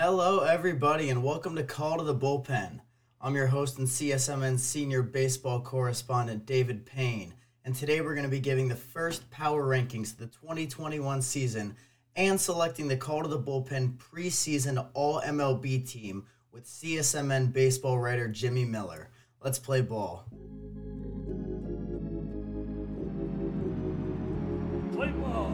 Hello, everybody, and welcome to Call to the Bullpen. I'm your host and CSMN senior baseball correspondent, David Payne, and today we're going to be giving the first power rankings of the 2021 season and selecting the Call to the Bullpen preseason All MLB team with CSMN baseball writer Jimmy Miller. Let's play ball. Play ball.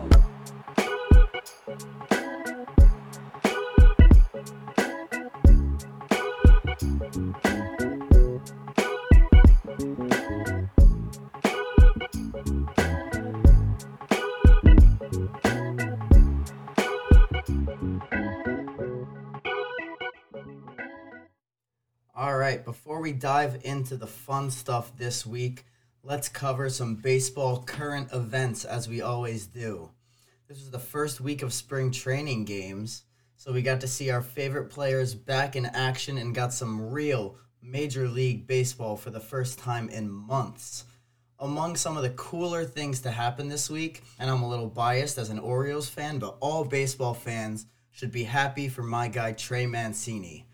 Right, before we dive into the fun stuff this week, let's cover some baseball current events as we always do. This was the first week of spring training games, so we got to see our favorite players back in action and got some real Major League Baseball for the first time in months. Among some of the cooler things to happen this week, and I'm a little biased as an Orioles fan, but all baseball fans should be happy for my guy Trey Mancini.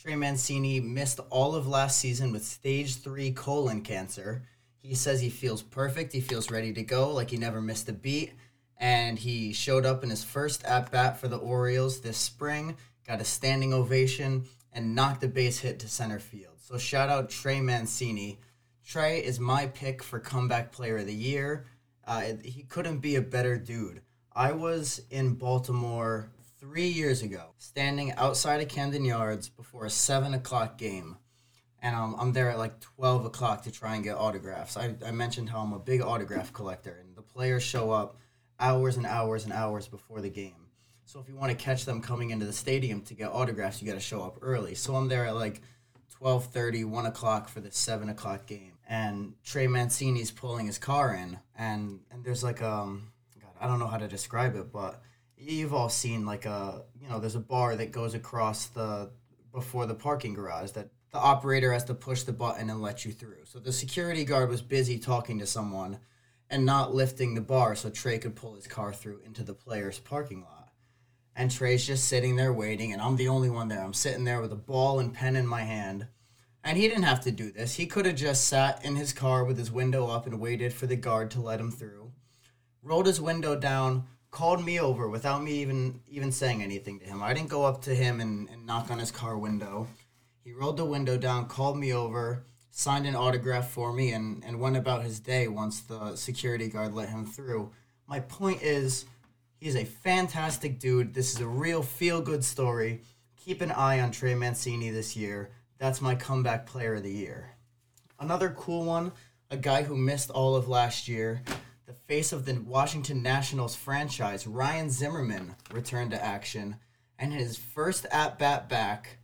Trey Mancini missed all of last season with stage three colon cancer. He says he feels perfect. He feels ready to go, like he never missed a beat. And he showed up in his first at bat for the Orioles this spring, got a standing ovation, and knocked a base hit to center field. So shout out Trey Mancini. Trey is my pick for comeback player of the year. Uh, he couldn't be a better dude. I was in Baltimore three years ago, standing outside of Camden Yards before a seven o'clock game, and um, I'm there at like twelve o'clock to try and get autographs. I, I mentioned how I'm a big autograph collector, and the players show up hours and hours and hours before the game. So if you want to catch them coming into the stadium to get autographs, you got to show up early. So I'm there at like 12:30, 1 o'clock for the seven o'clock game, and Trey Mancini's pulling his car in, and and there's like um, God, I don't know how to describe it, but you've all seen like a you know there's a bar that goes across the before the parking garage that the operator has to push the button and let you through. So the security guard was busy talking to someone and not lifting the bar so Trey could pull his car through into the player's parking lot. And Trey's just sitting there waiting, and I'm the only one there. I'm sitting there with a ball and pen in my hand. And he didn't have to do this. He could have just sat in his car with his window up and waited for the guard to let him through. Rolled his window down, called me over without me even even saying anything to him. I didn't go up to him and, and knock on his car window. He rolled the window down, called me over, signed an autograph for me, and, and went about his day once the security guard let him through. My point is, he's a fantastic dude. This is a real feel good story. Keep an eye on Trey Mancini this year. That's my comeback player of the year. Another cool one, a guy who missed all of last year, the face of the Washington Nationals franchise, Ryan Zimmerman, returned to action. And his first at bat back,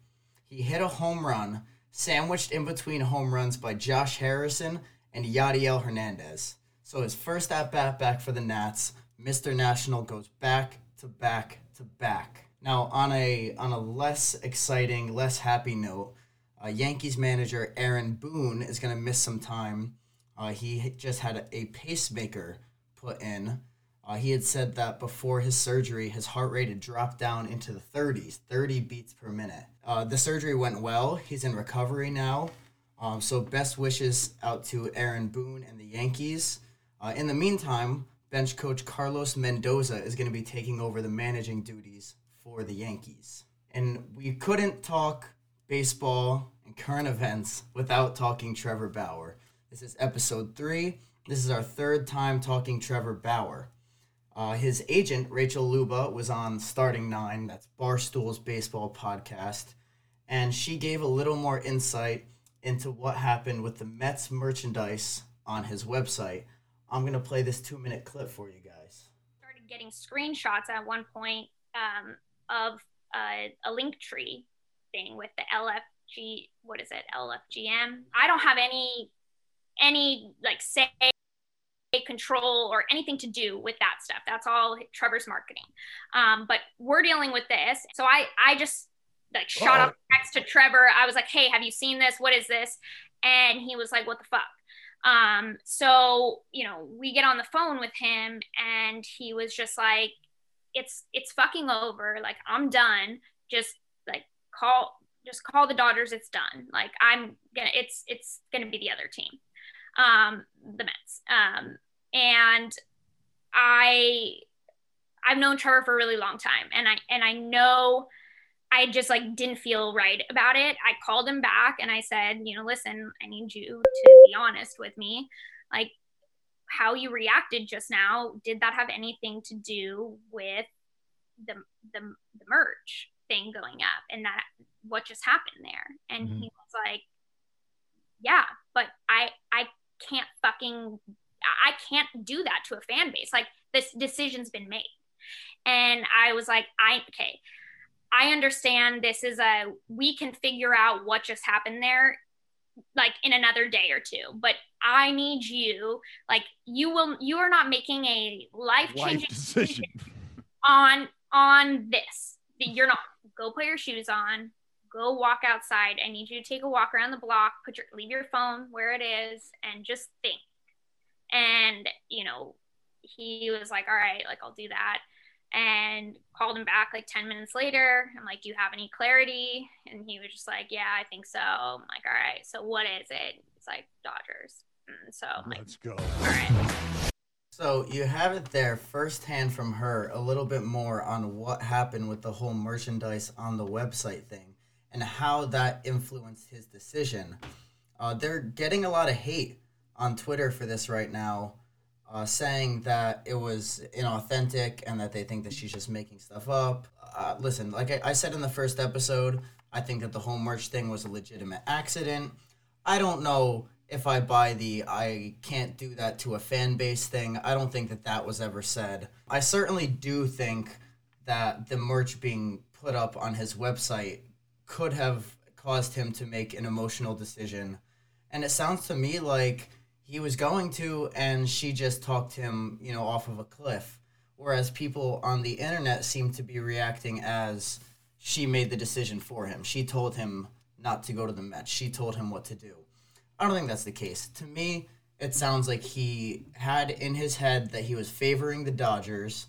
he hit a home run, sandwiched in between home runs by Josh Harrison and Yadiel Hernandez. So his first at bat back for the Nats, Mr. National goes back to back to back. Now on a on a less exciting, less happy note, uh, Yankees manager Aaron Boone is going to miss some time. Uh, he just had a, pacemaker put in. Uh, he had said that before his surgery, his heart rate had dropped down into the 30s, 30 beats per minute. Uh, the surgery went well. He's in recovery now. Um, so, best wishes out to Aaron Boone and the Yankees. Uh, in the meantime, bench coach Carlos Mendoza is going to be taking over the managing duties for the Yankees. And we couldn't talk baseball and current events without talking Trevor Bauer. This is episode three. This is our third time talking Trevor Bauer. Uh, his agent, Rachel Luba, was on Starting Nine, that's Barstool's baseball podcast, and she gave a little more insight into what happened with the Mets merchandise on his website. I'm going to play this two minute clip for you guys. started getting screenshots at one point um, of uh, a Linktree thing with the LFG. What is it? LFGM. I don't have any any like say control or anything to do with that stuff. That's all Trevor's marketing. Um, but we're dealing with this. So I I just like shot up next to Trevor. I was like, hey, have you seen this? What is this? And he was like, what the fuck? Um, so you know, we get on the phone with him and he was just like, it's it's fucking over. Like I'm done. Just like call just call the Dodgers. It's done. Like I'm gonna it's it's gonna be the other team, um, the Mets. Um, and I I've known Trevor for a really long time, and I and I know I just like didn't feel right about it. I called him back and I said, you know, listen, I need you to be honest with me. Like how you reacted just now, did that have anything to do with the the, the merge thing going up and that what just happened there? And mm-hmm. he was like, Yeah, but I I can't fucking I can't do that to a fan base. Like this decision's been made. And I was like, I okay. I understand this is a we can figure out what just happened there like in another day or two but i need you like you will you are not making a life changing decision on on this you're not go put your shoes on go walk outside i need you to take a walk around the block put your leave your phone where it is and just think and you know he was like all right like i'll do that and called him back like 10 minutes later. I'm like, Do you have any clarity? And he was just like, Yeah, I think so. I'm like, All right, so what is it? It's like Dodgers. And so I'm like, Let's go. All right. So you have it there firsthand from her a little bit more on what happened with the whole merchandise on the website thing and how that influenced his decision. Uh, they're getting a lot of hate on Twitter for this right now uh, saying that it was inauthentic and that they think that she's just making stuff up. Uh, listen, like I, I said in the first episode, I think that the whole merch thing was a legitimate accident. I don't know if I buy the I can't do that to a fan base thing. I don't think that that was ever said. I certainly do think that the merch being put up on his website could have caused him to make an emotional decision. And it sounds to me like he was going to, and she just talked him, you know, off of a cliff. Whereas people on the internet seem to be reacting as she made the decision for him. She told him not to go to the Mets. She told him what to do. I don't think that's the case. To me, it sounds like he had in his head that he was favoring the Dodgers.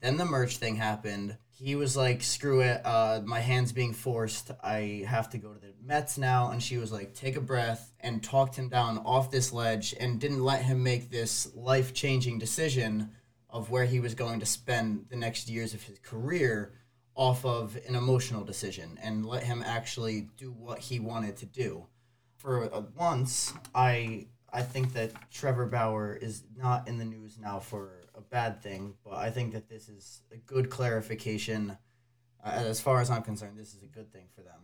Then the merch thing happened he was like, "Screw it, uh, my hand's being forced. I have to go to the Mets now." And she was like, "Take a breath," and talked him down off this ledge and didn't let him make this life changing decision of where he was going to spend the next years of his career off of an emotional decision and let him actually do what he wanted to do. For uh, once, I I think that Trevor Bauer is not in the news now for a bad thing, but I think that this is a good clarification. Uh, as far as I'm concerned, this is a good thing for them.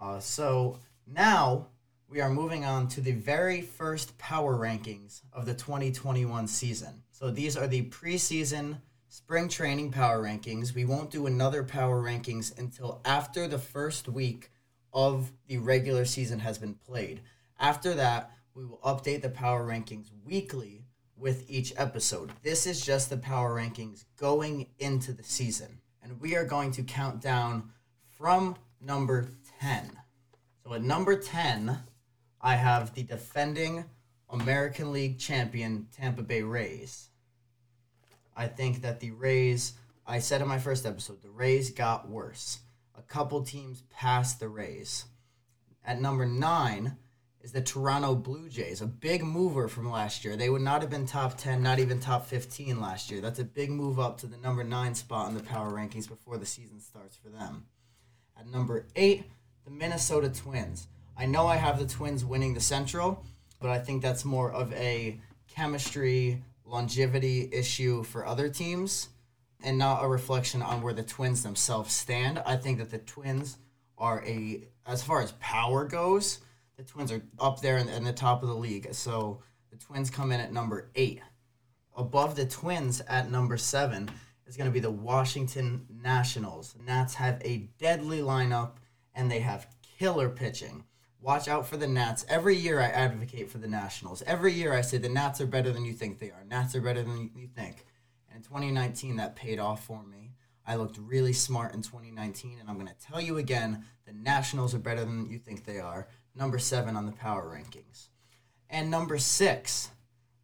Uh, so now we are moving on to the very first power rankings of the 2021 season. So these are the preseason spring training power rankings. We won't do another power rankings until after the first week of the regular season has been played. After that, we will update the power rankings weekly with each episode. This is just the power rankings going into the season. And we are going to count down from number 10. So at number 10, I have the defending American League champion Tampa Bay Rays. I think that the Rays, I said in my first episode, the Rays got worse. A couple teams passed the Rays. At number 9, is the Toronto Blue Jays, a big mover from last year. They would not have been top 10, not even top 15 last year. That's a big move up to the number 9 spot in the power rankings before the season starts for them. At number 8, the Minnesota Twins. I know I have the Twins winning the Central, but I think that's more of a chemistry, longevity issue for other teams and not a reflection on where the Twins themselves stand. I think that the Twins are a, as far as power goes, the Twins are up there in, in the top of the league. So the Twins come in at number eight. Above the Twins at number seven is going to be the Washington Nationals. The Nats have a deadly lineup and they have killer pitching. Watch out for the Nats. Every year I advocate for the Nationals. Every year I say the Nats are better than you think they are. Nats are better than you think. And in 2019, that paid off for me. I looked really smart in 2019, and I'm going to tell you again the Nationals are better than you think they are number seven on the power rankings. And number six,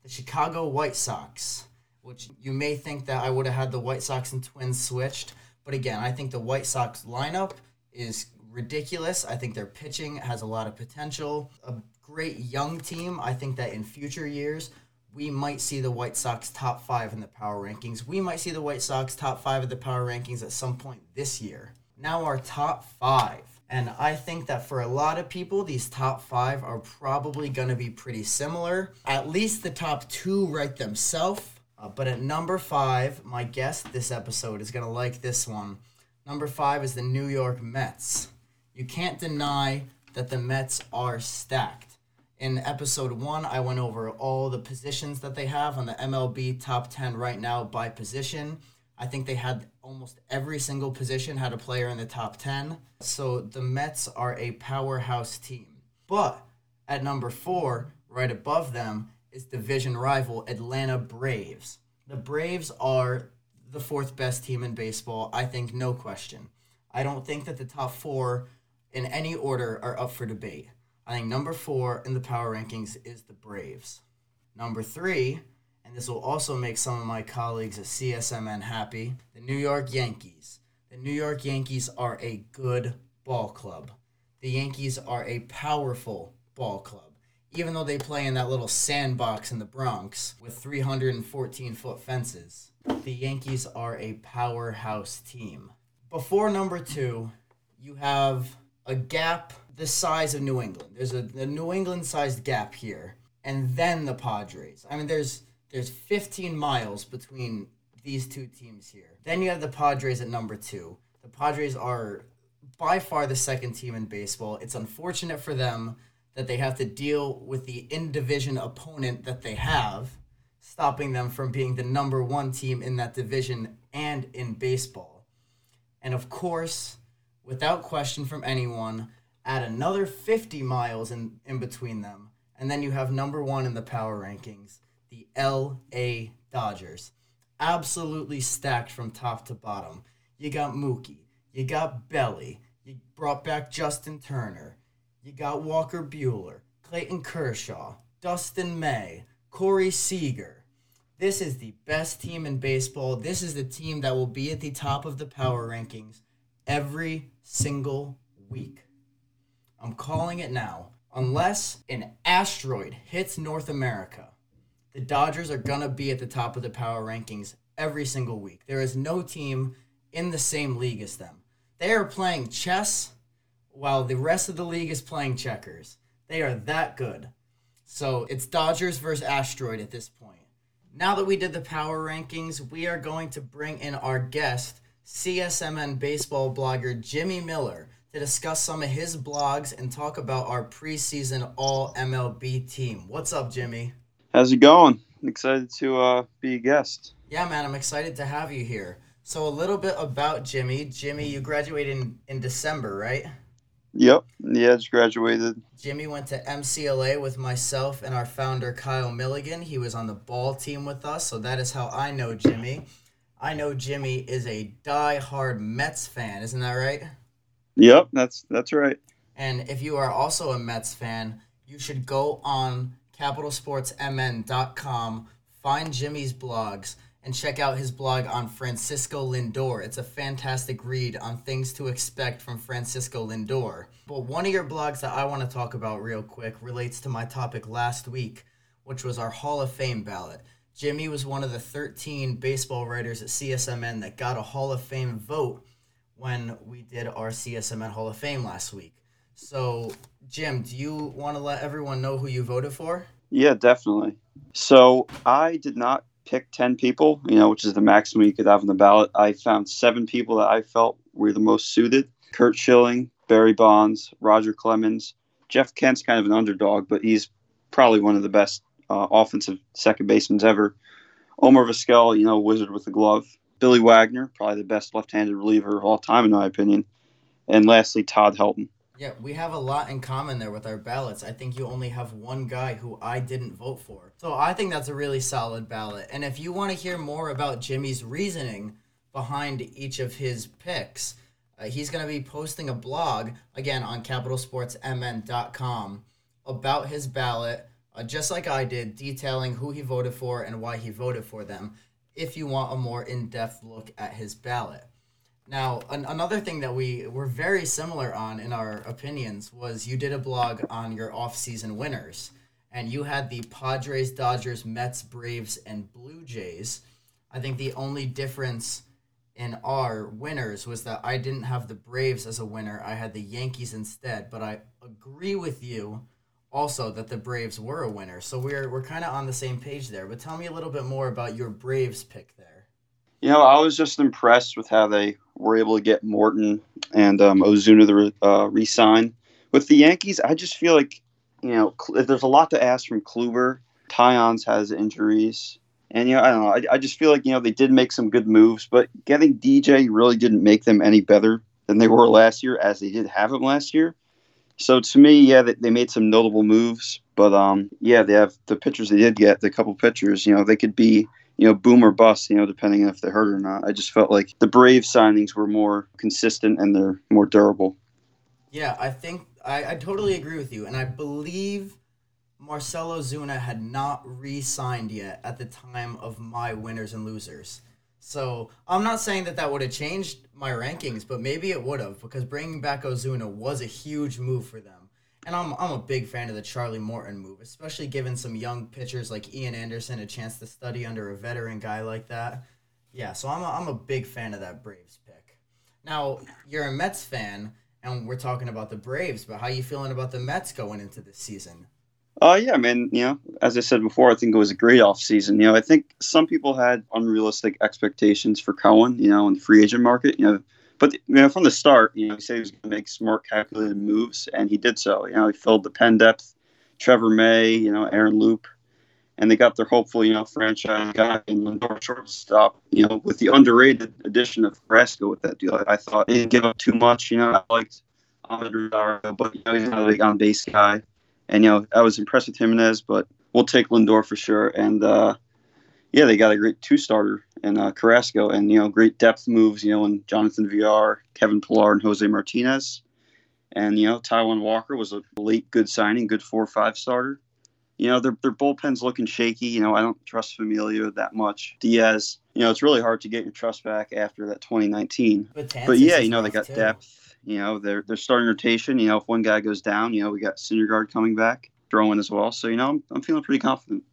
the Chicago White Sox, which you may think that I would have had the White Sox and Twins switched. But again, I think the White Sox lineup is ridiculous. I think their pitching has a lot of potential. A great young team. I think that in future years, we might see the White Sox top five in the power rankings. We might see the White Sox top five of the power rankings at some point this year. Now, our top five. And I think that for a lot of people, these top five are probably going to be pretty similar. At least the top two write themselves. Uh, but at number five, my guest this episode is going to like this one. Number five is the New York Mets. You can't deny that the Mets are stacked. In episode one, I went over all the positions that they have on the MLB top 10 right now by position. I think they had almost every single position had a player in the top 10. So the Mets are a powerhouse team. But at number four, right above them, is division rival Atlanta Braves. The Braves are the fourth best team in baseball, I think, no question. I don't think that the top four in any order are up for debate. I think number four in the power rankings is the Braves. Number three and this will also make some of my colleagues at CSMN happy. The New York Yankees. The New York Yankees are a good ball club. The Yankees are a powerful ball club. Even though they play in that little sandbox in the Bronx with 314 foot fences, the Yankees are a powerhouse team. Before number two, you have a gap the size of New England. There's a, New England sized gap here, and then the Padres. I mean, there's there's 15 miles between these two teams here. Then you have the Padres at number two. The Padres are by far the second team in baseball. It's unfortunate for them that they have to deal with the in division opponent that they have, stopping them from being the number one team in that division and in baseball. And of course, without question from anyone, add another 50 miles in, in between them. And then you have number one in the power rankings the LA Dodgers. Absolutely stacked from top to bottom. You got Mookie, you got Belli, you brought back Justin Turner, you got Walker Buehler, Clayton Kershaw, Dustin May, Corey Seager. This is the best team in baseball. This is the team that will be at the top of the power rankings every single week. I'm calling it now. Unless an asteroid hits North America, the Dodgers are going to be at the top of the power rankings every single week. There is no team in the same league as them. They are playing chess while the rest of the league is playing checkers. They are that good. So it's Dodgers versus Asteroid at this point. Now that we did the power rankings, we are going to bring in our guest, CSMN baseball blogger Jimmy Miller, to discuss some of his blogs and talk about our preseason All MLB team. What's up, Jimmy? How's it going? Excited to uh, be a guest. Yeah, man, I'm excited to have you here. So, a little bit about Jimmy. Jimmy, you graduated in, in December, right? Yep. Yeah, just graduated. Jimmy went to MCLA with myself and our founder, Kyle Milligan. He was on the ball team with us, so that is how I know Jimmy. I know Jimmy is a die-hard Mets fan, isn't that right? Yep, that's that's right. And if you are also a Mets fan, you should go on capitalsportsmn.com, find Jimmy's blogs, and check out his blog on Francisco Lindor. It's a fantastic read on things to expect from Francisco Lindor. But one of your blogs that I want to talk about real quick relates to my topic last week, which was our Hall of Fame ballot. Jimmy was one of the 13 baseball writers at CSMN that got a Hall of Fame vote when we did our CSMN Hall of Fame last week. So, Jim, do you want to let everyone know who you voted for? Yeah, definitely. So, I did not pick 10 people, you know, which is the maximum you could have on the ballot. I found seven people that I felt were the most suited Curt Schilling, Barry Bonds, Roger Clemens. Jeff Kent's kind of an underdog, but he's probably one of the best uh, offensive second basemen ever. Omar Vizquel, you know, wizard with the glove. Billy Wagner, probably the best left-handed reliever of all time, in my opinion. And lastly, Todd Helton. Yeah, we have a lot in common there with our ballots. I think you only have one guy who I didn't vote for. So I think that's a really solid ballot. And if you want to hear more about Jimmy's reasoning behind each of his picks, uh, he's going to be posting a blog again on capitalsportsmn.com about his ballot, uh, just like I did, detailing who he voted for and why he voted for them. If you want a more in depth look at his ballot. Now, an- another thing that we were very similar on in our opinions was you did a blog on your off-season winners, and you had the Padres, Dodgers, Mets, Braves, and Blue Jays. I think the only difference in our winners was that I didn't have the Braves as a winner. I had the Yankees instead, but I agree with you also that the Braves were a winner. So we're we're kind of on the same page there. But tell me a little bit more about your Braves pick there. You know, I was just impressed with how they were able to get Morton and um, Ozuna to uh, re-sign. With the Yankees, I just feel like you know there's a lot to ask from Kluber. Taillon's has injuries. And you know, I don't know. I, I just feel like you know they did make some good moves, but getting DJ really didn't make them any better than they were last year, as they did have him last year. So to me, yeah, they, they made some notable moves, but um, yeah, they have the pitchers they did get, the couple pitchers. You know, they could be you know boom or bust. You know, depending on if they're hurt or not. I just felt like the Brave signings were more consistent and they're more durable. Yeah, I think I, I totally agree with you, and I believe Marcelo Ozuna had not re-signed yet at the time of my winners and losers. So I'm not saying that that would have changed my rankings, but maybe it would have because bringing back Ozuna was a huge move for them. And I'm, I'm a big fan of the Charlie Morton move, especially giving some young pitchers like Ian Anderson a chance to study under a veteran guy like that. Yeah, so I'm a, I'm a big fan of that Braves pick. Now, you're a Mets fan, and we're talking about the Braves, but how you feeling about the Mets going into this season? Uh, yeah, I mean, you know, as I said before, I think it was a great offseason. You know, I think some people had unrealistic expectations for Cohen, you know, in the free agent market, you know, but you know, from the start, you know, he said he was going to make smart, calculated moves, and he did so. You know, he filled the pen depth, Trevor May, you know, Aaron Loup, and they got their hopeful, you know, franchise guy in Lindor shortstop. You know, with the underrated addition of Carrasco with that deal, I, thought they didn't give up too much. You know, I liked Amed Rosario, but you know, he's not a big on base guy. And you know, I was impressed with Giménez, but we'll take Lindor for sure. And uh, yeah, they got a great two starter in uh, Carrasco, and you know, great depth moves. You know, in Jonathan Villar, Kevin Pillar, and Jose Martinez. And you know, Taijuan Walker was a late good signing, good four or five starter. You know, their their bullpen's looking shaky. You know, I don't trust Familia that much. Diaz, you know, it's really hard to get your trust back after that 2019. But, but yeah, you know, they got too. depth you know, they're they're starting rotation. You know, if one guy goes down, you know, we got Syndergaard coming back, throwing as well. So you know, I'm, I'm feeling pretty confident.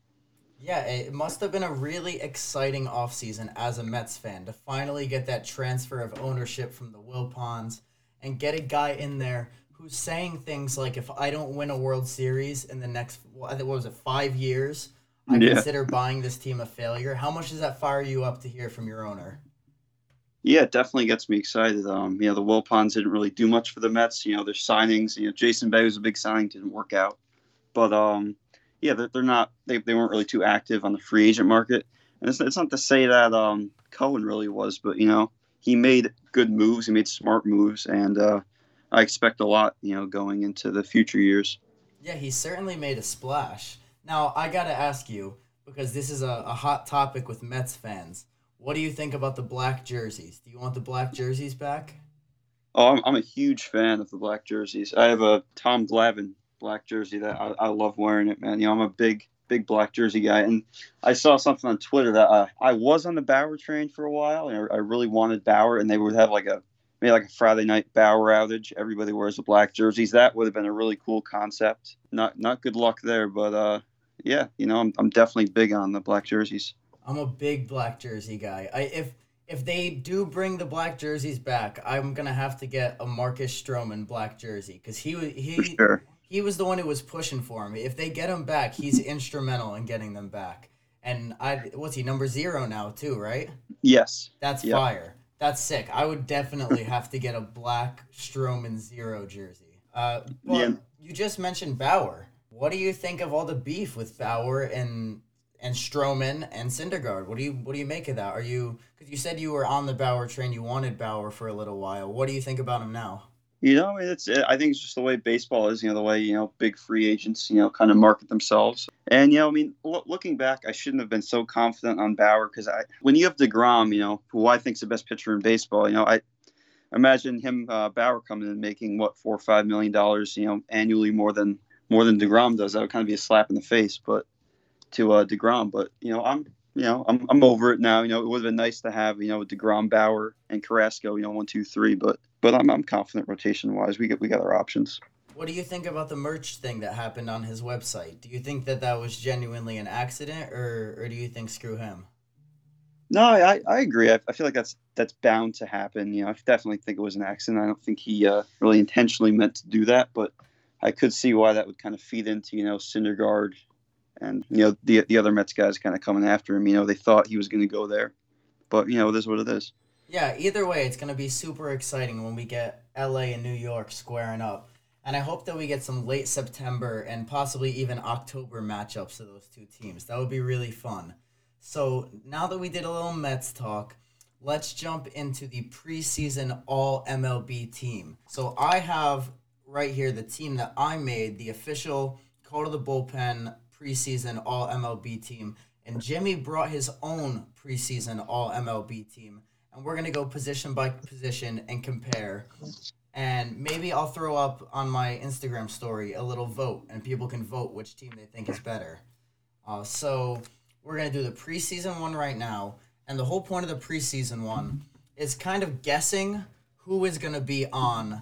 Yeah, it must have been a really exciting offseason as a Mets fan to finally get that transfer of ownership from the Wilpons and get a guy in there who's saying things like, "If I don't win a World Series in the next, what was it, five years, I yeah. consider buying this team a failure." How much does that fire you up to hear from your owner? Yeah, it definitely gets me excited. Um, you know, the Wilpons didn't really do much for the Mets. You know, their signings. You know, Jason Bay was a big signing, didn't work out. But um, yeah, they're, they're not. They, they weren't really too active on the free agent market. And it's, it's not to say that um, Cohen really was, but you know, he made good moves. He made smart moves, and uh, I expect a lot. You know, going into the future years. Yeah, he certainly made a splash. Now I got to ask you because this is a, a hot topic with Mets fans what do you think about the black jerseys? Do you want the black jerseys back? Oh, I'm, I'm a huge fan of the black jerseys. I have a Tom Glavine black jersey that I, I love wearing it, man. You know, I'm a big, big black jersey guy. And I saw something on Twitter that uh, I was on the Bauer train for a while, and I really wanted Bauer, and they would have like a maybe like a Friday night Bauer outage. Everybody wears the black jerseys. That would have been a really cool concept. Not not good luck there, but uh, yeah, you know, I'm I'm definitely big on the black jerseys. I'm a big black jersey guy. I if if they do bring the black jerseys back, I'm gonna have to get a Marcus Stroman black jersey because he was he sure. He was the one who was pushing for him. If they get him back, he's instrumental in getting them back. And I what's he number zero now too, right? Yes. That's yep. fire. That's sick. I would definitely have to get a black Stroman zero jersey. Uh, but yeah. you just mentioned Bauer. What do you think of all the beef with Bauer and and Stroman and Syndergaard. What do you what do you make of that? Are you because you said you were on the Bauer train, you wanted Bauer for a little while. What do you think about him now? You know, I mean it's I think it's just the way baseball is. You know, the way you know big free agents you know kind of market themselves. And you know, I mean, lo- looking back, I shouldn't have been so confident on Bauer because I when you have Degrom, you know, who I think is the best pitcher in baseball. You know, I imagine him uh, Bauer coming in making what four or five million dollars, you know, annually more than more than Degrom does. That would kind of be a slap in the face, but to uh, Degrom. But you know, I'm you know, I'm I'm over it now. You know, it would have been nice to have you know with Degrom, Bauer, and Carrasco. You know, one, two, three. But but I'm I'm confident rotation wise. We get we got our options. What do you think about the merch thing that happened on his website? Do you think that that was genuinely an accident, or or do you think screw him? No, I, I agree. I, I feel like that's that's bound to happen. You know, I definitely think it was an accident. I don't think he uh, really intentionally meant to do that, but I could see why that would kind of feed into you know Syndergaard and you know the the other Mets guys kind of coming after him. You know, they thought he was going to go there, but you know, it is what it is. Yeah, either way, it's going to be super exciting when we get LA and New York squaring up. And I hope that we get some late September and possibly even October matchups of those two teams. That would be really fun. So now that we did a little Mets talk, let's jump into the preseason All MLB team. So I have right here the team that I made, the official Call to the Bullpen preseason All MLB team. And Jimmy brought his own preseason All MLB team. And we're to go position by position and compare and maybe I'll throw up on my Instagram story a little vote, and people can vote which team they think is better. Uh, so we're gonna do the preseason one right now, and the whole point of the preseason one is kind of guessing who is gonna be on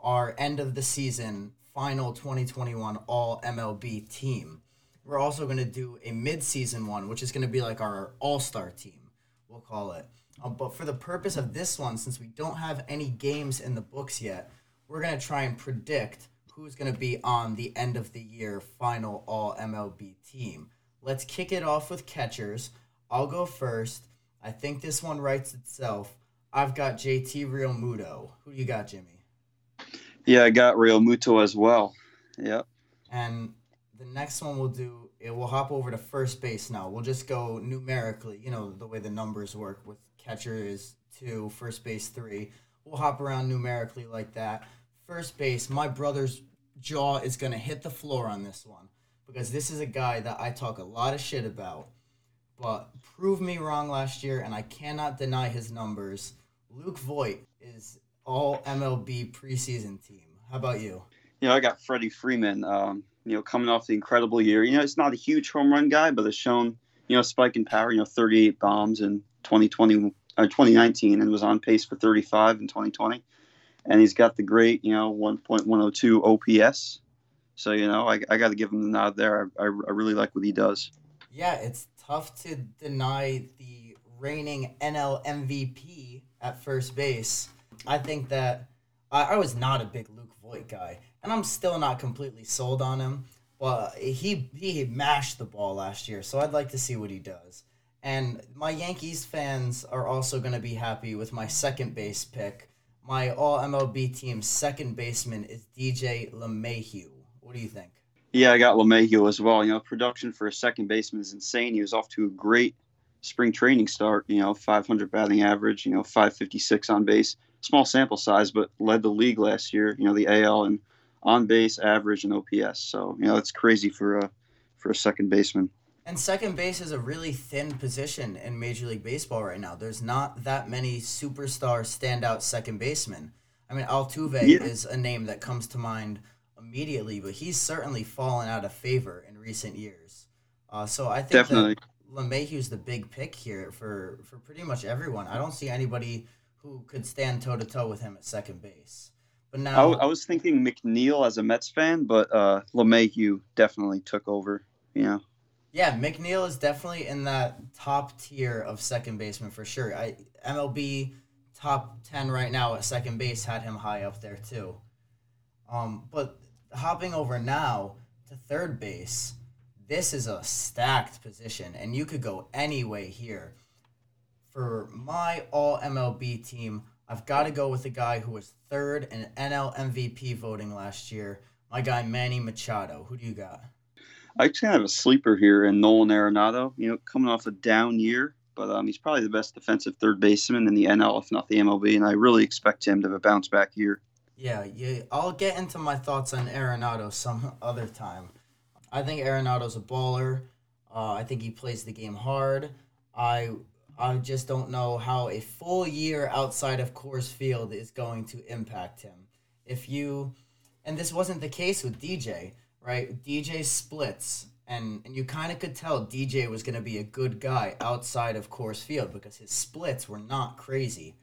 our end of the season final 2021 All MLB team. We're also gonna do a mid-season one, which is gonna be like our All Star team. We'll call it. Uh, but for the purpose of this one, since we don't have any games in the books yet, we're going to try and predict who's going to be on the end of the year final All MLB team. Let's kick it off with catchers. I'll go first. I think this one writes itself. I've got JT Realmuto. Who do you got, Jimmy? Yeah, I got Realmuto as well. Yep. And the next one we'll do, it will hop over to first base now. We'll just go numerically, you know, the way the numbers work with catcher is two, first base three. We'll hop around numerically like that. First base, my brother's jaw is going to hit the floor on this one because this is a guy that I talk a lot of shit about, but proved me wrong last year, and I cannot deny his numbers. Luke Voit is all MLB preseason team. How about you? You know, I got Freddie Freeman. Um, you know, coming off the incredible year. You know, it's not a huge home run guy, but has shown you know spike in power. You know, 38 bombs in 2020 or uh, 2019 and was on pace for 35 in 2020. And he's got the great, you know, 1.102 OPS. So, you know, I, I got to give him the nod there. I, I, I really like what he does. Yeah, it's tough to deny the reigning NL MVP at first base. I think that I, I was not a big Luke Voit guy, and I'm still not completely sold on him. But he he mashed the ball last year, so I'd like to see what he does. And my Yankees fans are also going to be happy with my second base pick. My All MLB team's second baseman is DJ LeMahieu. What do you think? Yeah, I got LeMahieu as well. You know, production for a second baseman is insane. He was off to a great spring training start. You know, 500 batting average. You know, 556 on base. Small sample size, but led the league last year. You know, the AL and on base average and OPS. So you know, it's crazy for a for a second baseman. And second base is a really thin position in Major League Baseball right now. There's not that many superstar standout second basemen. I mean, Altuve yeah. is a name that comes to mind immediately, but he's certainly fallen out of favor in recent years. Uh, so I think Definitely. LeMahieu's the big pick here for, for pretty much everyone. I don't see anybody who could stand toe to toe with him at second base. But now I, I was thinking McNeil as a Mets fan, but uh, LeMahieu definitely took over. You know. Yeah, McNeil is definitely in that top tier of second baseman for sure. I MLB top ten right now at second base had him high up there too. Um, but hopping over now to third base, this is a stacked position, and you could go any way here. For my All MLB team, I've got to go with the guy who was third in NL MVP voting last year. My guy Manny Machado. Who do you got? I actually have a sleeper here in Nolan Arenado. You know, coming off a down year, but um, he's probably the best defensive third baseman in the NL, if not the MLB, and I really expect him to have a bounce back year. Yeah, yeah. I'll get into my thoughts on Arenado some other time. I think Arenado's a baller. Uh, I think he plays the game hard. I I just don't know how a full year outside of Coors Field is going to impact him. If you, and this wasn't the case with DJ right? DJ splits And, and you kind of could tell DJ was going to be a good guy outside of Coors Field because his splits were not crazy.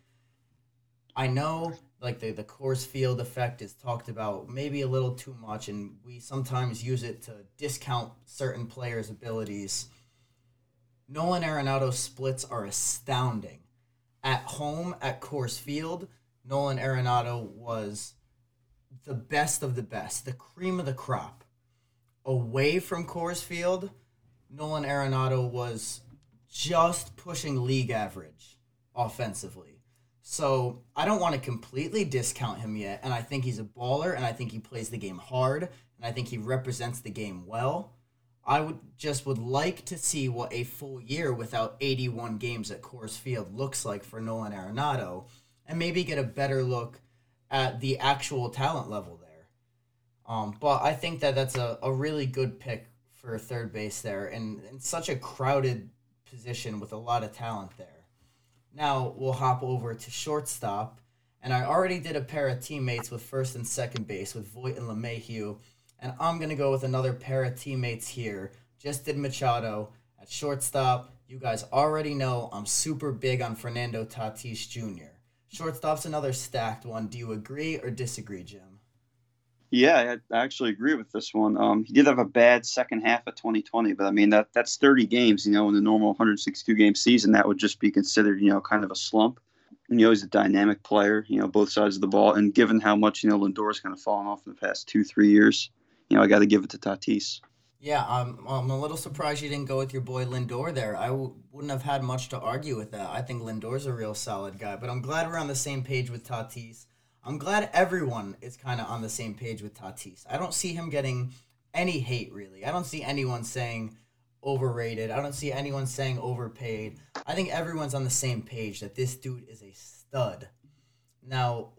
I know like the, the Coors Field effect is talked about maybe a little too much, and we sometimes use it to discount certain players' abilities. Nolan Arenado's splits are astounding. At home at Coors Field, Nolan Arenado was the best of the best, the cream of the crop. Away from Coors Field, Nolan Arenado was just pushing league average offensively. So I don't want to completely discount him yet, and I think he's a baller, and I think he plays the game hard, and I think he represents the game well. I would just would like to see what a full year without 81 games at Coors Field looks like for Nolan Arenado, and maybe get a better look at the actual talent level there. Um, but I think that that's a, a really good pick for third base there, and, and such a crowded position with a lot of talent there. Now we'll hop over to shortstop. And I already did a pair of teammates with first and second base with Voit and LeMahieu. And I'm going to go with another pair of teammates here. Just did Machado at shortstop. You guys already know I'm super big on Fernando Tatis Jr. Shortstop's another stacked one. Do you agree or disagree, Jim? Yeah, I actually agree with this one. Um, he did have a bad second half of 2020, but I mean that that's 30 games. You know, in the normal 162 game season, that would just be considered, you know, kind of a slump. And, you know, he's a dynamic player. You know, both sides of the ball. And given how much you know Lindor's kind of fallen off in the past two three years, you know, I got to give it to Tatis. Yeah, I'm, I'm a little surprised you didn't go with your boy Lindor there. I w- wouldn't have had much to argue with that. I think Lindor's a real solid guy, but I'm glad we're on the same page with Tatis. I'm glad everyone is kind of on the same page with Tatis. I don't see him getting any hate really. I don't see anyone saying overrated. I don't see anyone saying overpaid. I think everyone's on the same page that this dude is a stud. Now,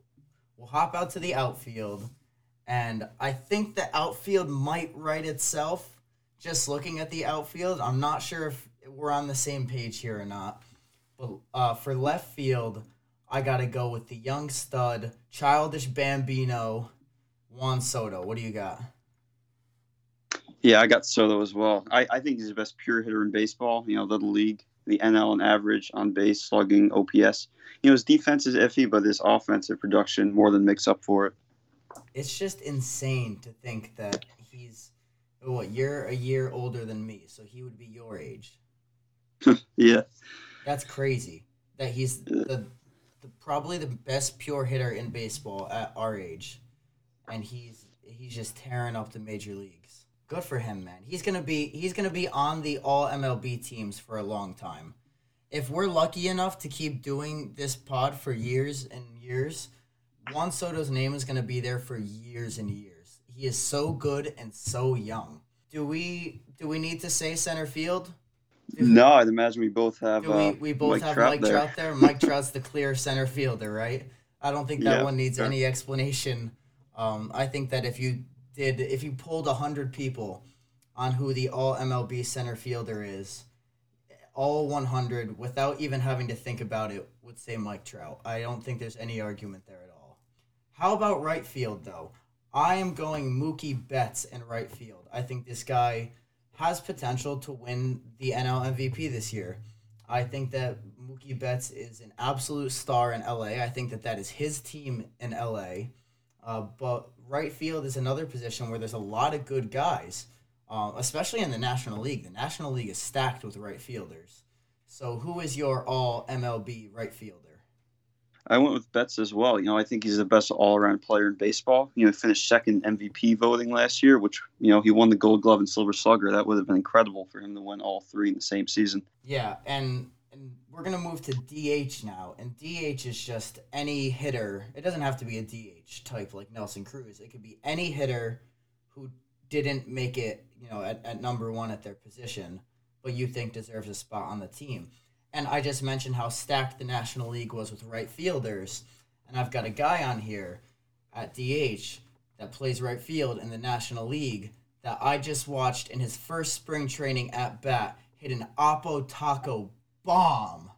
we'll hop out to the outfield, and I think the outfield might write itself. Just looking at the outfield, I'm not sure if we're on the same page here or not. But uh, for left field, I got to go with the young stud, childish Bambino, Juan Soto. What do you got? Yeah, I got Soto as well. I, I think he's the best pure hitter in baseball. You know, the league, the NL and average on base, slugging, OPS. You know, his defense is iffy, but his offensive production more than makes up for it. It's just insane to think that he's oh, what you're a year older than me, so he would be your age. yeah, that's crazy. That he's the the, probably the best pure hitter in baseball at our age, and he's he's just tearing up the major leagues. Good for him, man. He's gonna be he's gonna be on the All MLB teams for a long time. If we're lucky enough to keep doing this pod for years and years, Juan Soto's name is gonna be there for years and years. He is so good and so young. Do we do we need to say center field? No, I'd imagine we both have. we, uh, we both Mike have Trout Mike there. Trout there. Mike Trout's the clear center fielder, right? I don't think that Yeah, one needs sure. any explanation. Um, I think that if you did, if you pulled hundred people on who the All MLB center fielder is, all one hundred without even having to think about it would say Mike Trout. I don't think there's any argument there at all. How about right field though? I am going Mookie Betts in right field. I think this guy has potential to win the NL MVP this year. I think that Mookie Betts is an absolute star in LA. I think that that is his team in LA. Uh, but right field is another position where there's a lot of good guys, uh, especially in the National League. The National League is stacked with right fielders. So who is your all MLB right fielder? I went with Betts as well. You know, I think he's the best all-around player in baseball. You know, he finished second MVP voting last year, which you know he won the Gold Glove and Silver Slugger. That would have been incredible for him to win all three in the same season. Yeah, and and we're gonna move to DH now, and DH is just any hitter. It doesn't have to be a DH type like Nelson Cruz. It could be any hitter who didn't make it, you know, at, at number one at their position, but you think deserves a spot on the team. And I just mentioned how stacked the National League was with right fielders, and I've got a guy on here at DH that plays right field in the National League that I just watched in his first spring training at bat hit an Oppo Taco bomb.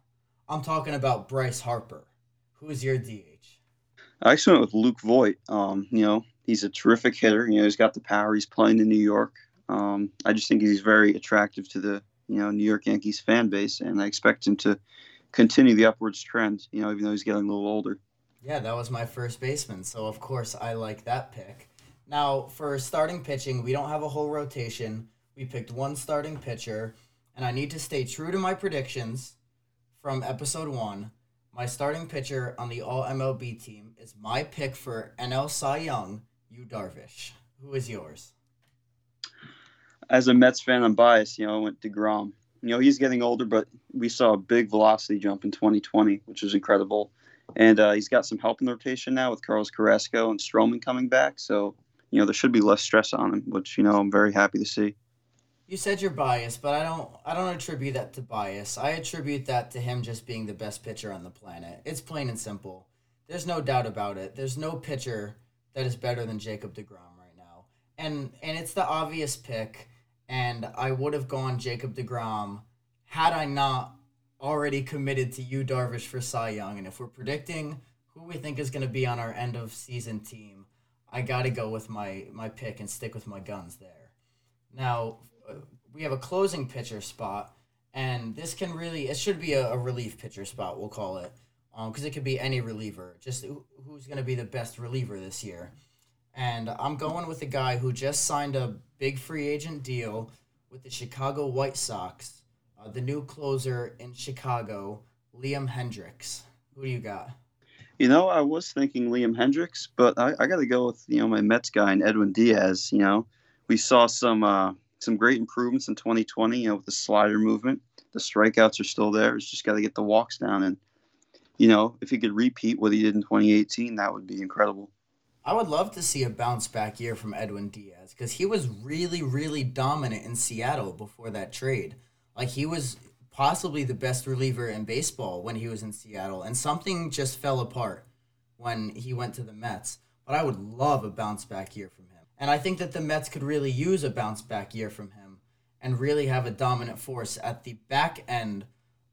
I'm talking about Bryce Harper. Who's your DH? I actually went with Luke Voit. Um, you know, he's a terrific hitter. You know, he's got the power. He's playing in New York. Um, I just think he's very attractive to the you know New York Yankees fan base, and I expect him to continue the upwards trend. You know, even though he's getting a little older. Yeah, that was my first baseman, so of course I like that pick. Now for starting pitching, we don't have a whole rotation. We picked one starting pitcher, and I need to stay true to my predictions from episode one. My starting pitcher on the All MLB team is my pick for NL Cy Young, Yu Darvish. Who is yours? As a Mets fan, I'm biased. You know, I went Degrom. You know, he's getting older, but we saw a big velocity jump in 2020, which was incredible. And uh, he's got some help in the rotation now with Carlos Carrasco and Stroman coming back. So, you know, there should be less stress on him, which you know I'm very happy to see. You said you're biased, but I don't I don't attribute that to bias. I attribute that to him just being the best pitcher on the planet. It's plain and simple. There's no doubt about it. There's no pitcher that is better than Jacob DeGrom right now. And and it's the obvious pick and I would have gone Jacob DeGrom had I not already committed to you, Darvish for Cy Young. And if we're predicting who we think is going to be on our end of season team, I got to go with my my pick and stick with my guns there. Now, we have a closing pitcher spot, and this can really it should be a, a relief pitcher spot. We'll call it because um, it could be any reliever. Just who, who's going to be the best reliever this year. And I'm going with a guy who just signed a big free agent deal with the Chicago White Sox, uh, the new closer in Chicago, Liam Hendriks. Who do you got? You know, I was thinking Liam Hendriks, but I, I got to go with you know my Mets guy and Edwin Diaz. You know, we saw some uh, some great improvements in 2020. You know, with the slider movement, the strikeouts are still there. It's just got to get the walks down, and you know, if he could repeat what he did in 2018, that would be incredible. I would love to see a bounce back year from Edwin Diaz because he was really, really dominant in Seattle before that trade. Like he was possibly the best reliever in baseball when he was in Seattle, and something just fell apart when he went to the Mets. But I would love a bounce back year from him. And I think that the Mets could really use a bounce back year from him and really have a dominant force at the back end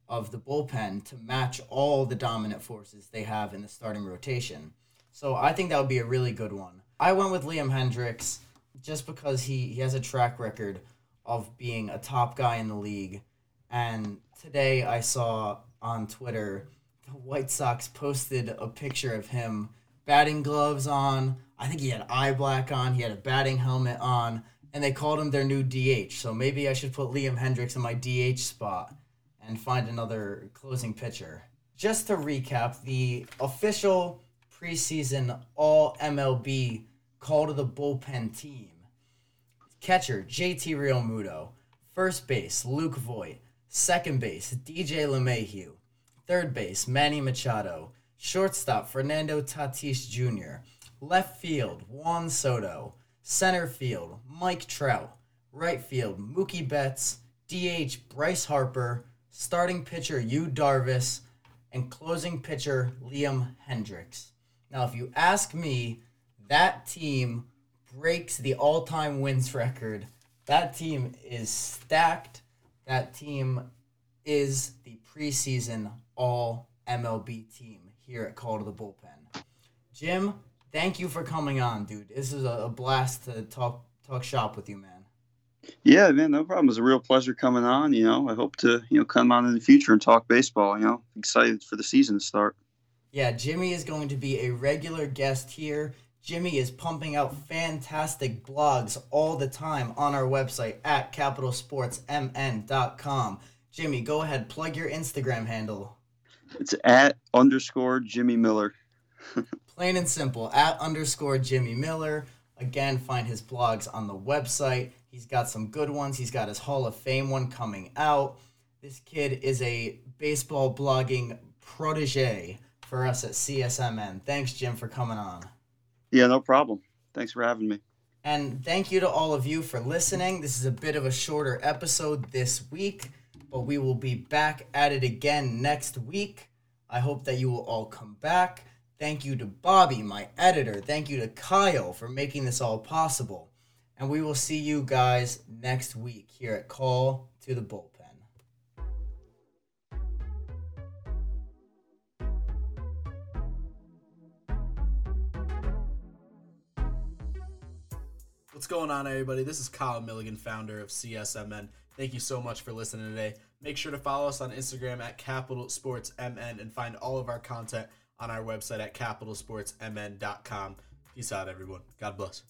of the bullpen to match all the dominant forces they have in the starting rotation. So I think that would be a really good one. I went with Liam Hendriks just because he, he has a track record of being a top guy in the league. And today I saw on Twitter the White Sox posted a picture of him batting gloves on. I think he had eye black on. He had a batting helmet on, and they called him their new DH. So maybe I should put Liam Hendriks in my DH spot and find another closing pitcher. Just to recap, the official preseason All MLB call to the bullpen team. Catcher JT Realmuto. First base Luke Voit. Second base DJ LeMahieu. Third base Manny Machado. Shortstop Fernando Tatis Jr. Left field Juan Soto. Center field Mike Trout. Right field Mookie Betts. DH Bryce Harper. Starting pitcher Yu Darvish. And closing pitcher Liam Hendriks. Now, if you ask me, that team breaks the all time wins record. That team is stacked. That team is the preseason all MLB team here at Call to the Bullpen. Jim, thank you for coming on, dude. This is a blast to talk talk shop with you, man. Yeah, man, no problem. It was a real pleasure coming on. You know, I hope to you know come on in the future and talk baseball. You know, excited for the season to start. Yeah, Jimmy is going to be a regular guest here. Jimmy is pumping out fantastic blogs all the time on our website at capitalsportsmn.com. Jimmy, go ahead, plug your Instagram handle. It's at underscore Jimmy Miller. Plain and simple, at underscore Jimmy Miller. Again, find his blogs on the website. He's got some good ones. He's got his Hall of Fame one coming out. This kid is a baseball blogging protege for us at CSMN. Thanks, Jim, for coming on. Yeah, no problem. Thanks for having me. And thank you to all of you for listening. This is a bit of a shorter episode this week, but we will be back at it again next week. I hope that you will all come back. Thank you to Bobby, my editor. Thank you to Kyle for making this all possible. And we will see you guys next week here at Call to the Bull. What's going on, everybody? This is Kyle Milligan, founder of CSMN. Thank you so much for listening today. Make sure to follow us on Instagram at Capital Sports MN and find all of our content on our website at capitalsportsmn.com. Peace out, everyone. God bless.